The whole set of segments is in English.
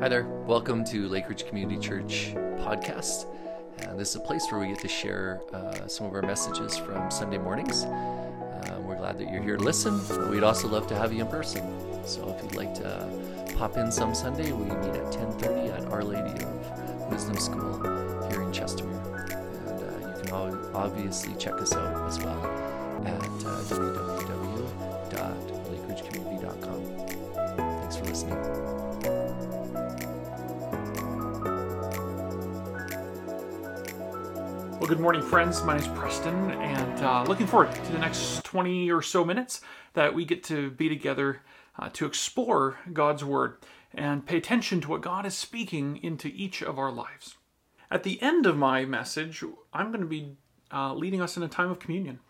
Hi there. Welcome to Lake Ridge Community Church podcast. And this is a place where we get to share uh, some of our messages from Sunday mornings. Uh, we're glad that you're here to listen. We'd also love to have you in person. So if you'd like to pop in some Sunday, we meet at 10:30 at Our Lady of Wisdom School here in Chestermere. And uh, you can obviously check us out as well at uh, www.lakeridgecommunity.com. Well, good morning, friends. My name is Preston, and uh, looking forward to the next 20 or so minutes that we get to be together uh, to explore God's Word and pay attention to what God is speaking into each of our lives. At the end of my message, I'm going to be uh, leading us in a time of communion.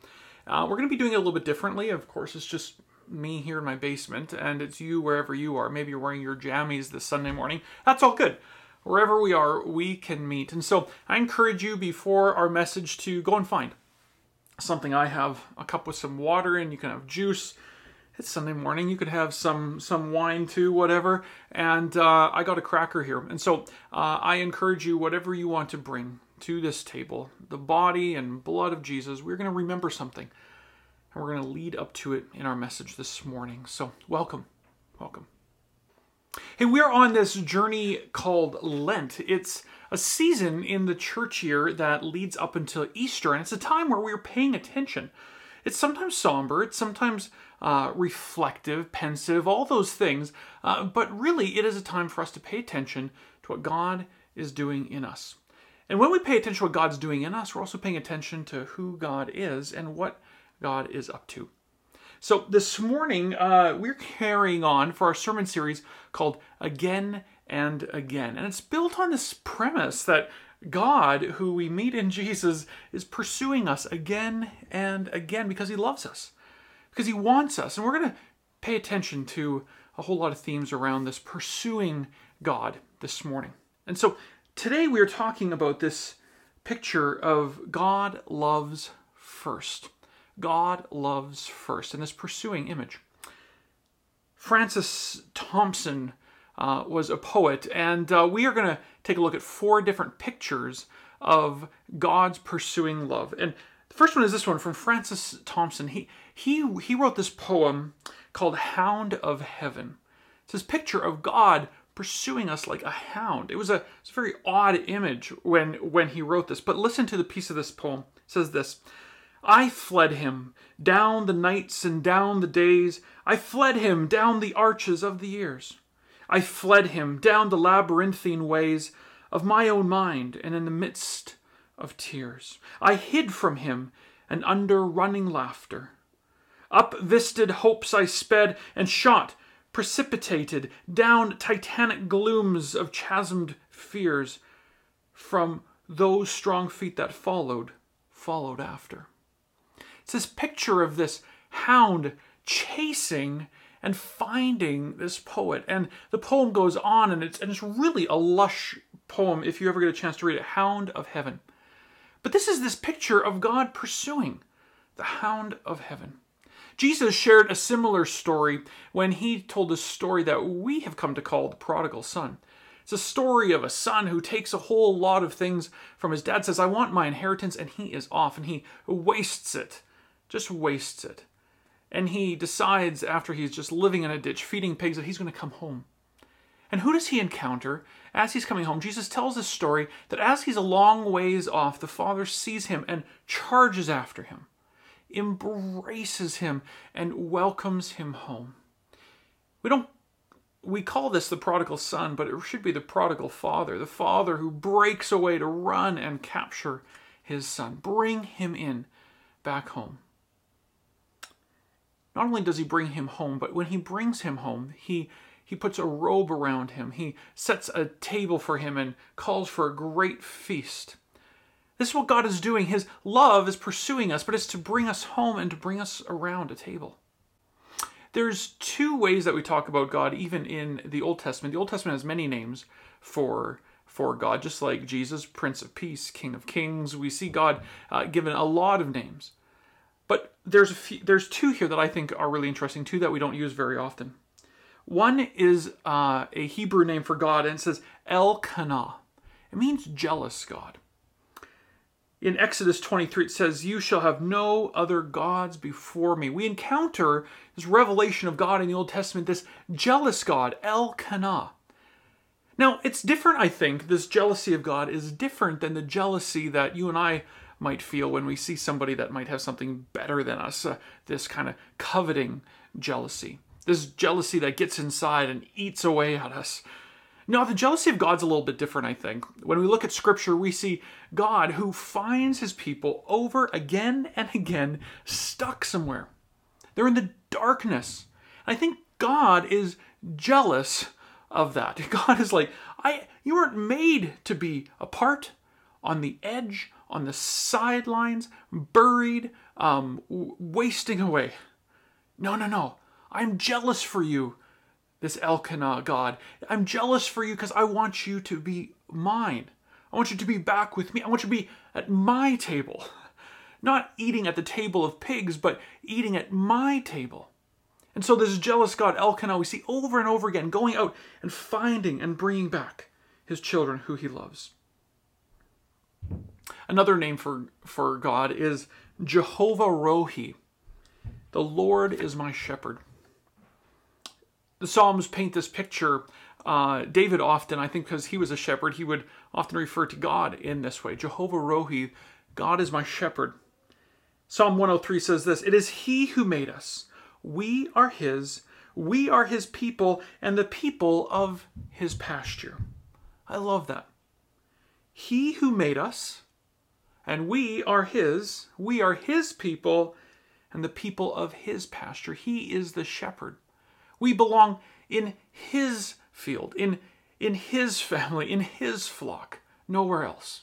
Uh, we're going to be doing it a little bit differently. Of course, it's just me here in my basement, and it's you wherever you are. Maybe you're wearing your jammies this Sunday morning. That's all good wherever we are, we can meet. And so I encourage you before our message to go and find something. I have a cup with some water and you can have juice. It's Sunday morning. You could have some some wine too, whatever. And uh, I got a cracker here. And so uh, I encourage you, whatever you want to bring to this table, the body and blood of Jesus, we're going to remember something. And we're going to lead up to it in our message this morning. So welcome. Welcome. Hey, we're on this journey called Lent. It's a season in the church year that leads up until Easter, and it's a time where we're paying attention. It's sometimes somber, it's sometimes uh, reflective, pensive, all those things, uh, but really it is a time for us to pay attention to what God is doing in us. And when we pay attention to what God's doing in us, we're also paying attention to who God is and what God is up to. So this morning, uh, we're carrying on for our sermon series called Again and Again. And it's built on this premise that God, who we meet in Jesus, is pursuing us again and again because he loves us, because he wants us. And we're going to pay attention to a whole lot of themes around this pursuing God this morning. And so today we are talking about this picture of God loves first. God loves first, in this pursuing image. Francis Thompson uh, was a poet, and uh, we are going to take a look at four different pictures of God's pursuing love. And the first one is this one from Francis Thompson. He he he wrote this poem called "Hound of Heaven." It's this picture of God pursuing us like a hound. It was a, a very odd image when when he wrote this. But listen to the piece of this poem. It says this. I fled him down the nights and down the days. I fled him down the arches of the years. I fled him down the labyrinthine ways of my own mind and in the midst of tears. I hid from him and under running laughter. Up visted hopes I sped and shot, precipitated down titanic glooms of chasmed fears. From those strong feet that followed, followed after. It's this picture of this hound chasing and finding this poet. And the poem goes on, and it's, and it's really a lush poem if you ever get a chance to read it Hound of Heaven. But this is this picture of God pursuing the hound of heaven. Jesus shared a similar story when he told a story that we have come to call the prodigal son. It's a story of a son who takes a whole lot of things from his dad, says, I want my inheritance, and he is off, and he wastes it just wastes it. And he decides, after he's just living in a ditch, feeding pigs, that he's going to come home. And who does he encounter as he's coming home? Jesus tells this story that as he's a long ways off, the father sees him and charges after him, embraces him, and welcomes him home. We don't we call this the prodigal son, but it should be the prodigal father, the father who breaks away to run and capture his son, bring him in back home. Not only does he bring him home, but when he brings him home, he he puts a robe around him. He sets a table for him and calls for a great feast. This is what God is doing. His love is pursuing us, but it's to bring us home and to bring us around a table. There's two ways that we talk about God, even in the Old Testament. The Old Testament has many names for for God, just like Jesus, Prince of Peace, King of Kings. We see God uh, given a lot of names. But there's a few, there's two here that I think are really interesting, two that we don't use very often. One is uh, a Hebrew name for God, and it says El Kanah. It means jealous God. In Exodus 23, it says, You shall have no other gods before me. We encounter this revelation of God in the Old Testament, this jealous God, El Kanah. Now, it's different, I think. This jealousy of God is different than the jealousy that you and I might feel when we see somebody that might have something better than us, uh, this kind of coveting jealousy. This jealousy that gets inside and eats away at us. Now, the jealousy of God's a little bit different, I think. When we look at Scripture, we see God who finds his people over again and again stuck somewhere. They're in the darkness. I think God is jealous of that. God is like, I you weren't made to be apart, on the edge, on the sidelines, buried, um, wasting away. No, no, no. I'm jealous for you, this Elkanah God. I'm jealous for you because I want you to be mine. I want you to be back with me. I want you to be at my table. Not eating at the table of pigs, but eating at my table. And so this jealous God, Elkanah, we see over and over again going out and finding and bringing back his children who he loves. Another name for, for God is Jehovah Rohi. The Lord is my shepherd. The Psalms paint this picture. Uh, David often, I think because he was a shepherd, he would often refer to God in this way Jehovah Rohi, God is my shepherd. Psalm 103 says this It is He who made us we are His, we are His people, and the people of His pasture. I love that. He who made us, and we are His, we are His people, and the people of His pasture. He is the shepherd. We belong in His field, in, in His family, in His flock, nowhere else.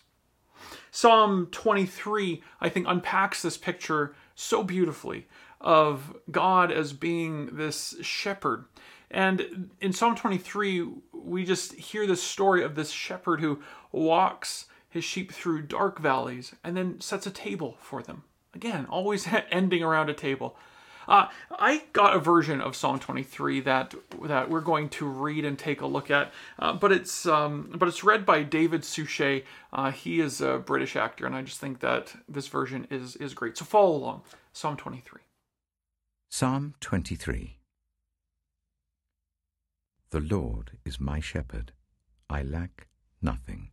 Psalm 23, I think, unpacks this picture so beautifully of God as being this shepherd. And in Psalm 23, we just hear the story of this shepherd who walks his sheep through dark valleys and then sets a table for them. Again, always ending around a table. Uh, I got a version of Psalm 23 that that we're going to read and take a look at, uh, but it's um, but it's read by David Suchet. Uh, he is a British actor, and I just think that this version is is great. So follow along, Psalm 23. Psalm 23 The Lord is my shepherd, I lack nothing.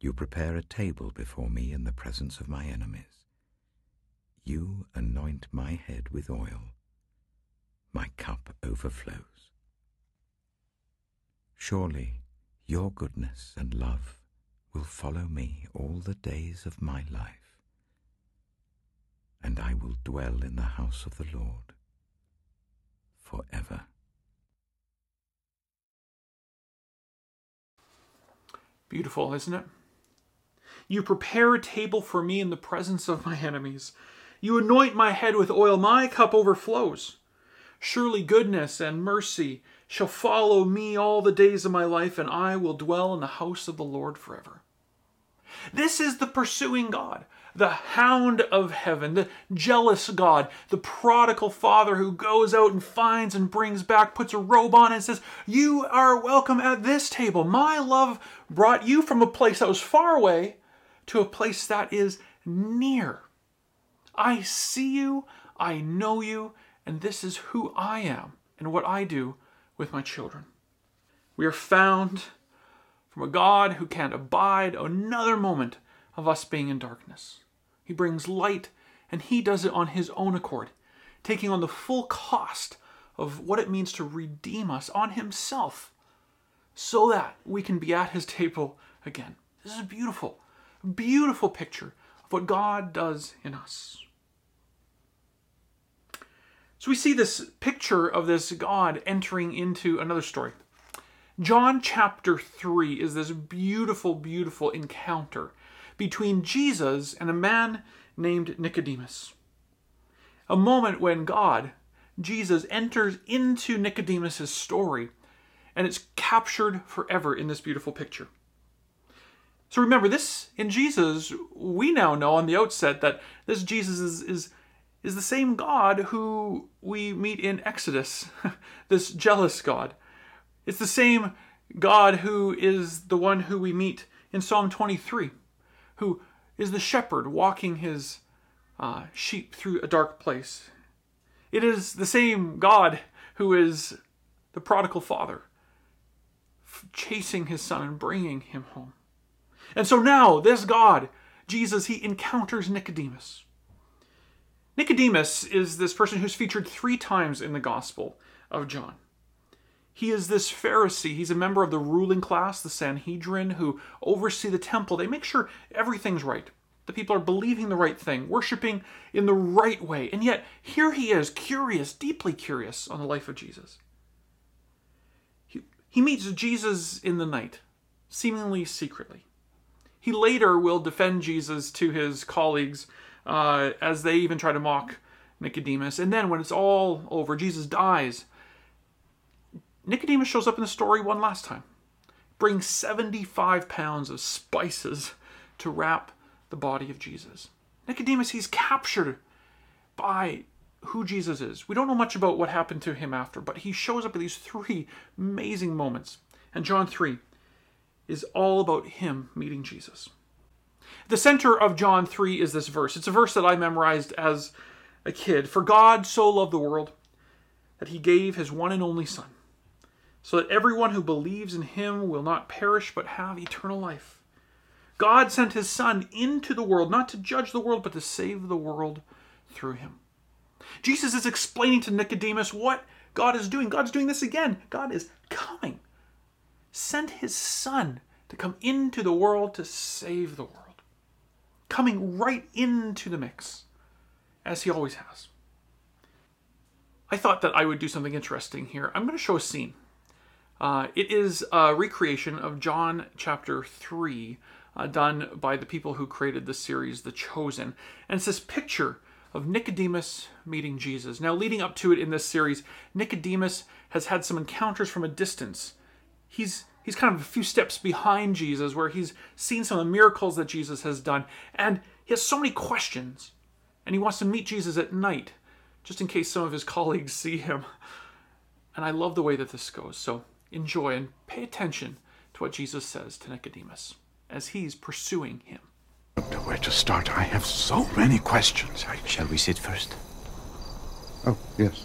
You prepare a table before me in the presence of my enemies. You anoint my head with oil. My cup overflows. Surely your goodness and love will follow me all the days of my life and I will dwell in the house of the Lord forever. Beautiful, isn't it? You prepare a table for me in the presence of my enemies. You anoint my head with oil, my cup overflows. Surely goodness and mercy shall follow me all the days of my life, and I will dwell in the house of the Lord forever. This is the pursuing God, the hound of heaven, the jealous God, the prodigal father who goes out and finds and brings back, puts a robe on, and says, You are welcome at this table. My love brought you from a place that was far away to a place that is near. I see you, I know you, and this is who I am and what I do with my children. We are found from a God who can't abide another moment of us being in darkness. He brings light, and He does it on His own accord, taking on the full cost of what it means to redeem us on Himself, so that we can be at His table again. This is beautiful, beautiful picture of what God does in us. So we see this picture of this God entering into another story. John chapter 3 is this beautiful, beautiful encounter between Jesus and a man named Nicodemus. A moment when God, Jesus, enters into Nicodemus' story and it's captured forever in this beautiful picture. So remember, this in Jesus, we now know on the outset that this Jesus is, is, is the same God who we meet in Exodus, this jealous God. It's the same God who is the one who we meet in Psalm 23, who is the shepherd walking his uh, sheep through a dark place. It is the same God who is the prodigal father, chasing his son and bringing him home. And so now, this God, Jesus, he encounters Nicodemus. Nicodemus is this person who's featured three times in the Gospel of John. He is this Pharisee. He's a member of the ruling class, the Sanhedrin, who oversee the temple. They make sure everything's right. The people are believing the right thing, worshiping in the right way. And yet, here he is, curious, deeply curious on the life of Jesus. He, he meets Jesus in the night, seemingly secretly. He later will defend Jesus to his colleagues uh, as they even try to mock Nicodemus. And then when it's all over, Jesus dies. Nicodemus shows up in the story one last time, brings 75 pounds of spices to wrap the body of Jesus. Nicodemus, he's captured by who Jesus is. We don't know much about what happened to him after, but he shows up at these three amazing moments. And John 3 is all about him meeting Jesus. The center of John 3 is this verse. It's a verse that I memorized as a kid. For God so loved the world that he gave his one and only Son, so that everyone who believes in him will not perish but have eternal life. God sent his Son into the world, not to judge the world, but to save the world through him. Jesus is explaining to Nicodemus what God is doing. God's doing this again. God is coming sent his son to come into the world to save the world, coming right into the mix, as he always has. I thought that I would do something interesting here. I'm going to show a scene. Uh, it is a recreation of John chapter 3, uh, done by the people who created the series The Chosen. And it's this picture of Nicodemus meeting Jesus. Now, leading up to it in this series, Nicodemus has had some encounters from a distance he's he's kind of a few steps behind Jesus, where he's seen some of the miracles that Jesus has done, and he has so many questions, and he wants to meet Jesus at night, just in case some of his colleagues see him. And I love the way that this goes. So enjoy and pay attention to what Jesus says to Nicodemus as he's pursuing him. Where to start? I have so many questions. I... Shall we sit first? Oh, yes,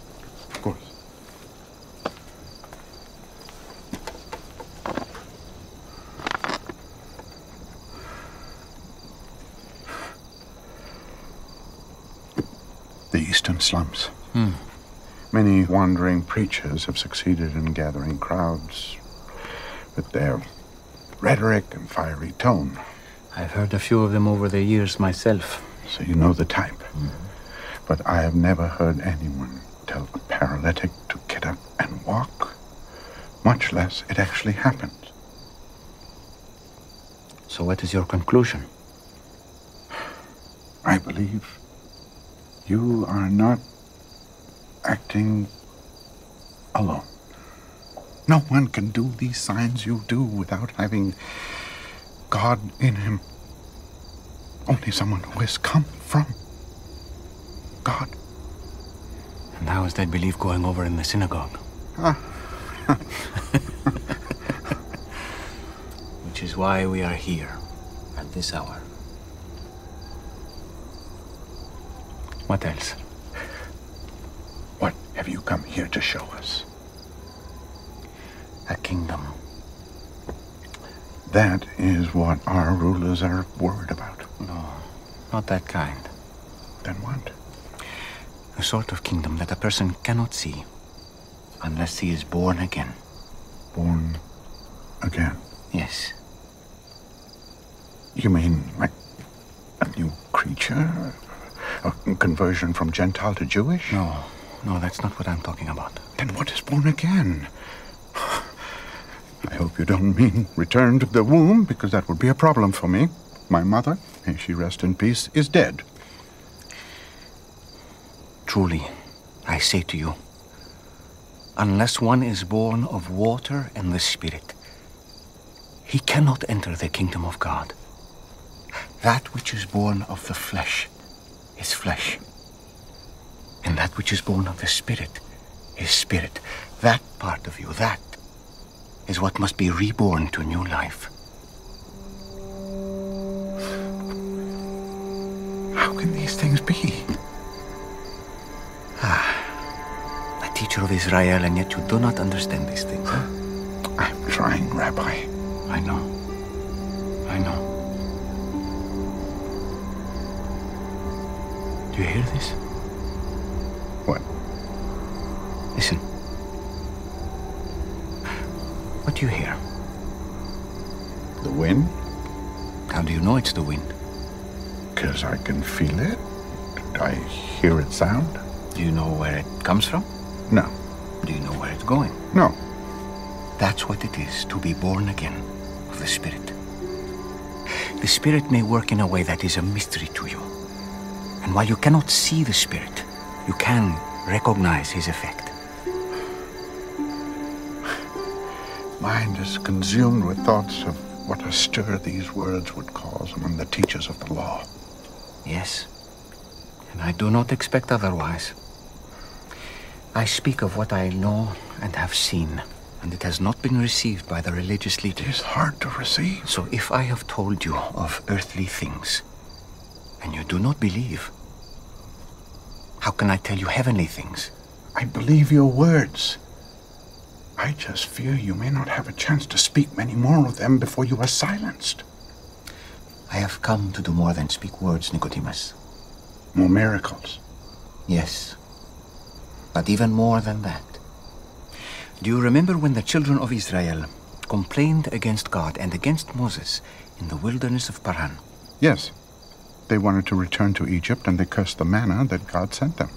slums. Hmm. Many wandering preachers have succeeded in gathering crowds with their rhetoric and fiery tone. I've heard a few of them over the years myself. So you know the type. But I have never heard anyone tell a paralytic to get up and walk, much less it actually happened. So, what is your conclusion? I believe you are not acting alone. No one can do these signs you do without having God in him. Only someone who has come from God. And how is that belief going over in the synagogue? Ah. Which is why we are here at this hour. What else? What have you come here to show us? A kingdom. That is what our rulers are worried about. No, not that kind. Then what? A sort of kingdom that a person cannot see unless he is born again. Born again. Yes. You mean like a new creature? A conversion from Gentile to Jewish? No, No, that's not what I'm talking about. Then what is born again? I hope you don't mean return to the womb, because that would be a problem for me. My mother, may she rest in peace, is dead. Truly, I say to you, unless one is born of water and the Spirit, he cannot enter the kingdom of God. That which is born of the flesh is flesh, and that which is born of the Spirit is spirit. That part of you, that is what must be reborn to new life. How can these things be? Ah, a teacher of Israel, and yet you do not understand these things. Huh? I'm trying, Rabbi. I know. I know. Do you hear this? What? Listen. What do you hear? The wind? How do you know it's the wind? Because I can feel it. I hear it sound. Do you know where it comes from? No. Do you know where it's going? No. That's what it is to be born again of the Spirit. The Spirit may work in a way that is a mystery to you. And while you cannot see the Spirit, you can recognize his effect. Mind is consumed with thoughts of what a stir these words would cause among the teachers of the law. Yes. And I do not expect otherwise. I speak of what I know and have seen, and it has not been received by the religious leaders. is hard to receive. So if I have told you of earthly things, and you do not believe, how can I tell you heavenly things? I believe your words. I just fear you may not have a chance to speak many more of them before you are silenced. I have come to do more than speak words, Nicodemus. More miracles. Yes. But even more than that. Do you remember when the children of Israel complained against God and against Moses in the wilderness of Paran? Yes. They wanted to return to Egypt and they cursed the manna that God sent them.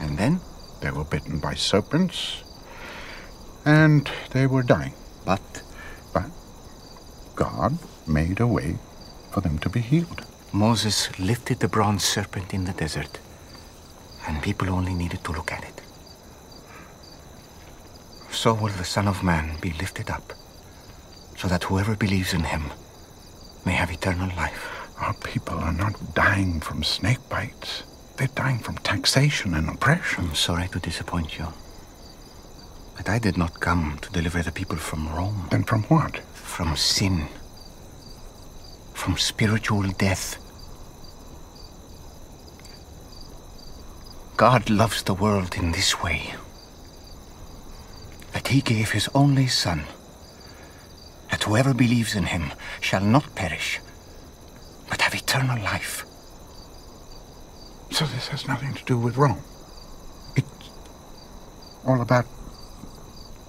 And then? They were bitten by serpents and they were dying. But But God made a way for them to be healed. Moses lifted the bronze serpent in the desert, and people only needed to look at it. So will the Son of Man be lifted up, so that whoever believes in him may have eternal life. Our people are not dying from snake bites. They're dying from taxation and oppression. I'm sorry to disappoint you, but I did not come to deliver the people from Rome, Then from what? from sin, from spiritual death. God loves the world in this way that he gave his only Son, that whoever believes in him shall not perish, but have eternal life. So this has nothing to do with Rome. It's all about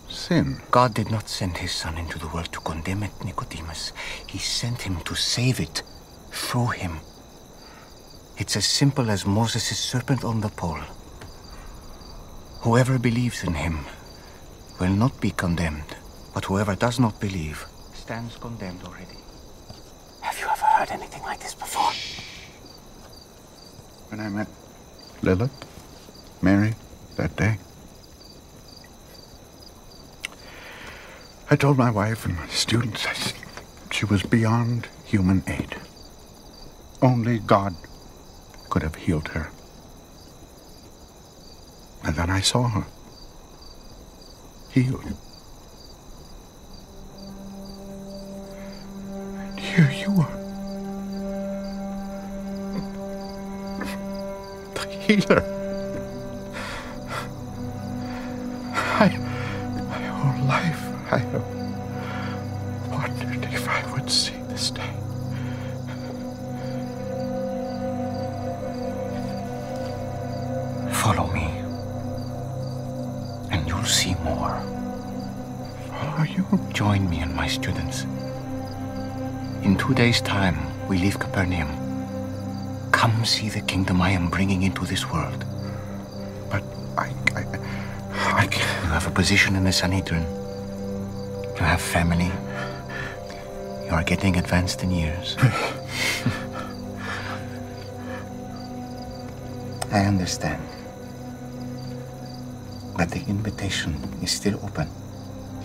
sin. God did not send his Son into the world to condemn it, Nicodemus. He sent him to save it through him. It's as simple as Moses' serpent on the pole. Whoever believes in him will not be condemned, but whoever does not believe stands condemned already. Heard anything like this before? When I met Lilith, Mary, that day, I told my wife and my students she was beyond human aid. Only God could have healed her. And then I saw her healed. And here you are. Healer. I, my whole life, I have wondered if I would see this day. Follow me, and you'll see more. Follow you? Join me and my students. In two days' time, we leave Capernaum. Come see the kingdom I am bringing into this world. But I, I I you have a position in the Sanhedrin. You have family. You are getting advanced in years. I understand. But the invitation is still open.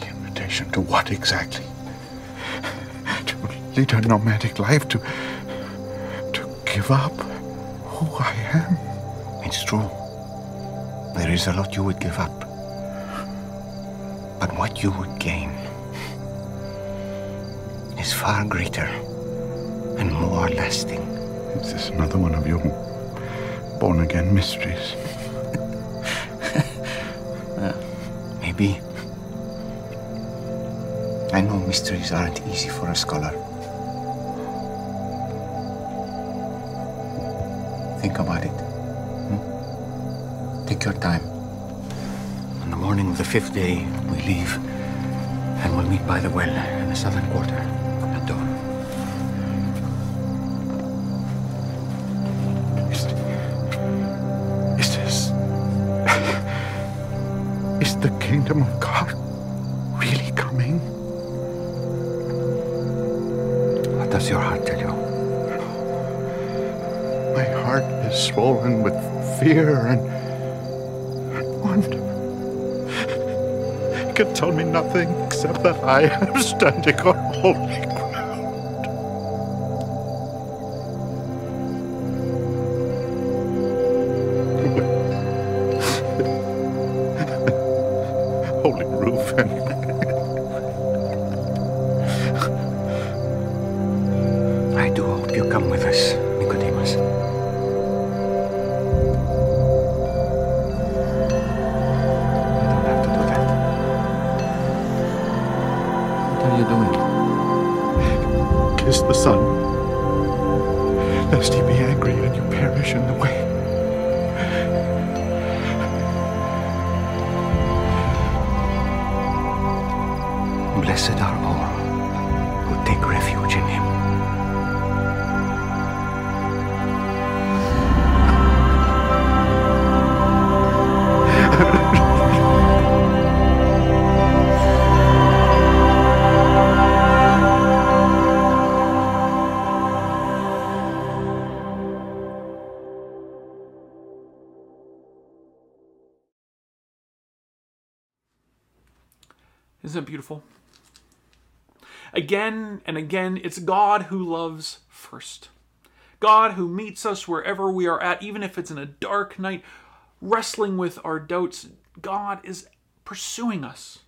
The invitation to what exactly? To lead a nomadic life, to. Give up who I am? It's true. There is a lot you would give up. But what you would gain is far greater and more lasting. Is this another one of your born again mysteries? Maybe. I know mysteries aren't easy for a scholar. Think about it. hmm? Take your time. On the morning of the fifth day, we leave and we'll meet by the well in the southern quarter at dawn. Is, is this. Is the kingdom of God fear and, wonder. It can tell me nothing except that I am standing on holy Isn't it beautiful? Again and again, it's God who loves first. God who meets us wherever we are at, even if it's in a dark night, wrestling with our doubts. God is pursuing us.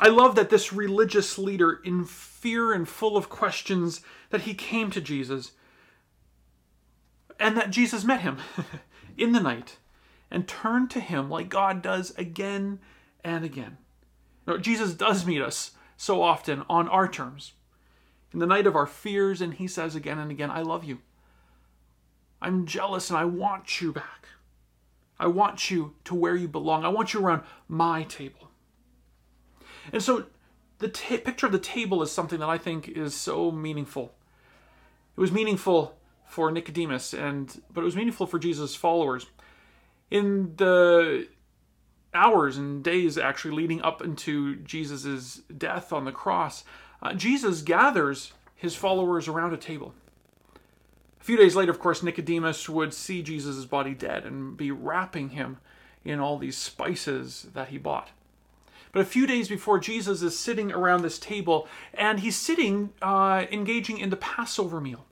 I love that this religious leader, in fear and full of questions, that he came to Jesus and that Jesus met him in the night and turned to him like God does again and again. Now, Jesus does meet us so often on our terms. In the night of our fears, and he says again and again, I love you. I'm jealous and I want you back. I want you to where you belong. I want you around my table. And so the ta picture of the table is something that I think is so meaningful. It was meaningful for Nicodemus and but it was meaningful for Jesus' followers. In the hours and days actually leading up into Jesus' death on the cross, uh, Jesus gathers his followers around a table. A few days later, of course, Nicodemus would see Jesus' body dead and be wrapping him in all these spices that he bought. But a few days before, Jesus is sitting around this table and he's sitting uh, engaging in the Passover meal.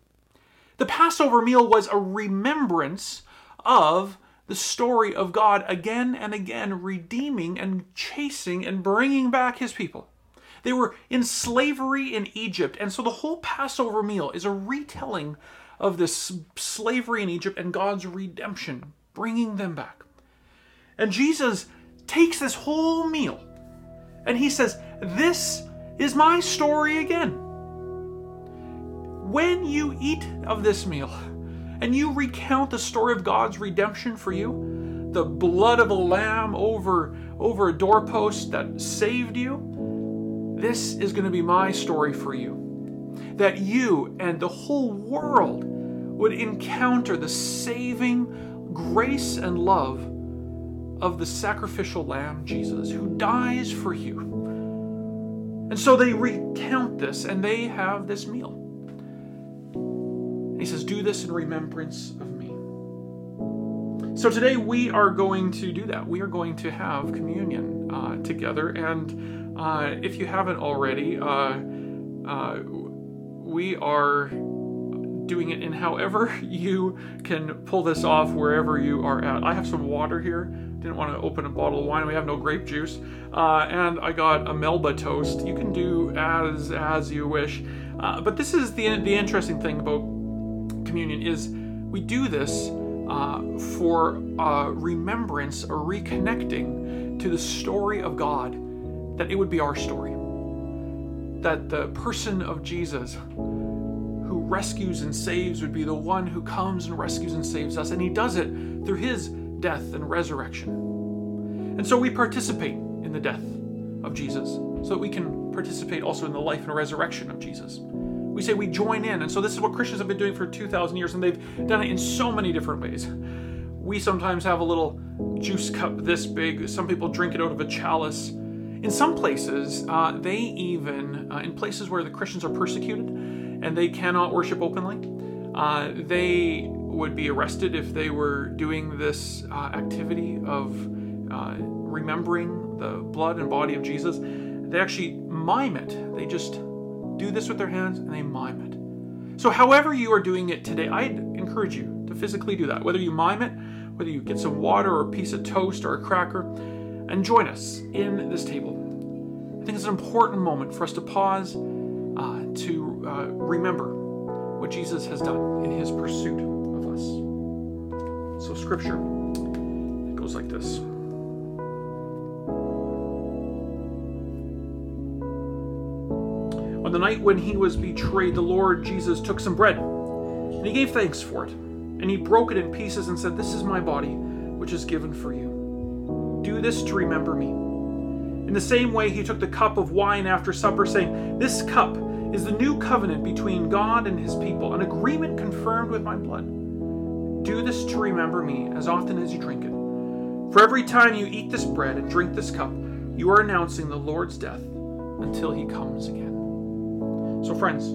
The Passover meal was a remembrance of the story of God again and again redeeming and chasing and bringing back his people. They were in slavery in Egypt, and so the whole Passover meal is a retelling of this slavery in Egypt and God's redemption, bringing them back. And Jesus takes this whole meal and he says, This is my story again. When you eat of this meal and you recount the story of God's redemption for you, the blood of a lamb over, over a doorpost that saved you, this is going to be my story for you. That you and the whole world would encounter the saving grace and love of the sacrificial lamb, Jesus, who dies for you. And so they recount this and they have this meal. He says, Do this in remembrance of me. So today we are going to do that. We are going to have communion uh, together. And uh, if you haven't already, uh, uh we are doing it in however you can pull this off wherever you are at. I have some water here. Didn't want to open a bottle of wine. We have no grape juice. Uh, and I got a Melba toast. You can do as as you wish. Uh, but this is the the interesting thing about communion is we do this uh, for remembrance or reconnecting to the story of God, that it would be our story. That the person of Jesus who rescues and saves would be the one who comes and rescues and saves us. And he does it through his death and resurrection. And so we participate in the death of Jesus so that we can participate also in the life and resurrection of Jesus. We say we join in. And so this is what Christians have been doing for 2,000 years, and they've done it in so many different ways. We sometimes have a little juice cup this big, some people drink it out of a chalice. In some places, uh, they even, uh, in places where the Christians are persecuted, and they cannot worship openly. Uh, they would be arrested if they were doing this uh, activity of uh, remembering the blood and body of Jesus. They actually mime it. They just do this with their hands and they mime it. So, however you are doing it today, I'd encourage you to physically do that. Whether you mime it, whether you get some water or a piece of toast or a cracker, and join us in this table. I think it's an important moment for us to pause uh, to uh, remember what Jesus has done in his pursuit of us. So, scripture it goes like this. The night when he was betrayed, the Lord Jesus took some bread, and he gave thanks for it. And he broke it in pieces and said, This is my body, which is given for you. Do this to remember me. In the same way, he took the cup of wine after supper, saying, This cup is the new covenant between God and his people, an agreement confirmed with my blood. Do this to remember me as often as you drink it. For every time you eat this bread and drink this cup, you are announcing the Lord's death until he comes again. So, friends,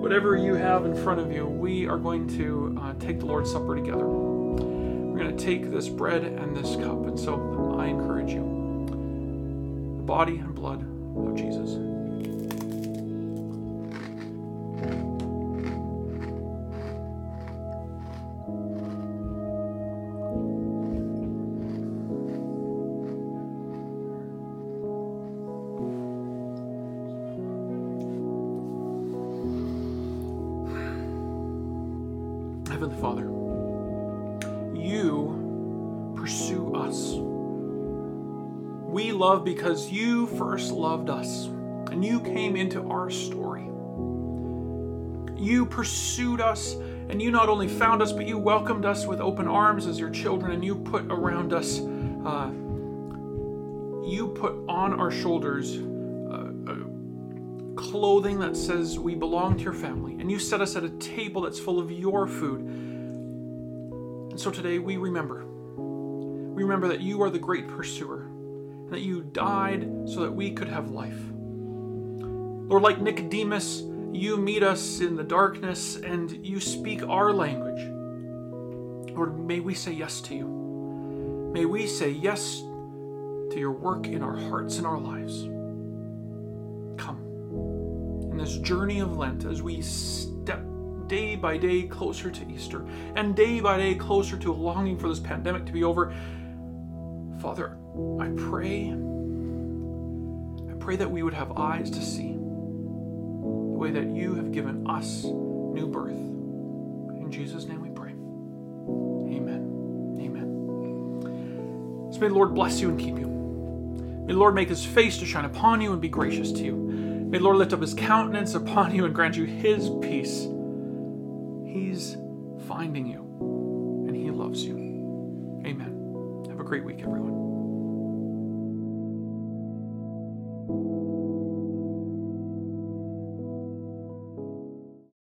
whatever you have in front of you, we are going to uh, take the Lord's Supper together. We're going to take this bread and this cup. And so I encourage you the body and blood of Jesus. Heavenly Father, you pursue us. We love because you first loved us and you came into our story. You pursued us and you not only found us, but you welcomed us with open arms as your children and you put around us, uh, you put on our shoulders clothing that says we belong to your family, and you set us at a table that's full of your food. And so today we remember. We remember that you are the great pursuer, and that you died so that we could have life. Lord, like Nicodemus, you meet us in the darkness and you speak our language. Lord, may we say yes to you. May we say yes to your work in our hearts and our lives in this journey of Lent as we step day by day closer to Easter and day by day closer to longing for this pandemic to be over. Father, I pray, I pray that we would have eyes to see the way that you have given us new birth. In Jesus' name we pray. Amen. Amen. So may the Lord bless you and keep you. May the Lord make his face to shine upon you and be gracious to you. May the Lord lift up his countenance upon you and grant you his peace. He's finding you and he loves you. Amen. Have a great week, everyone.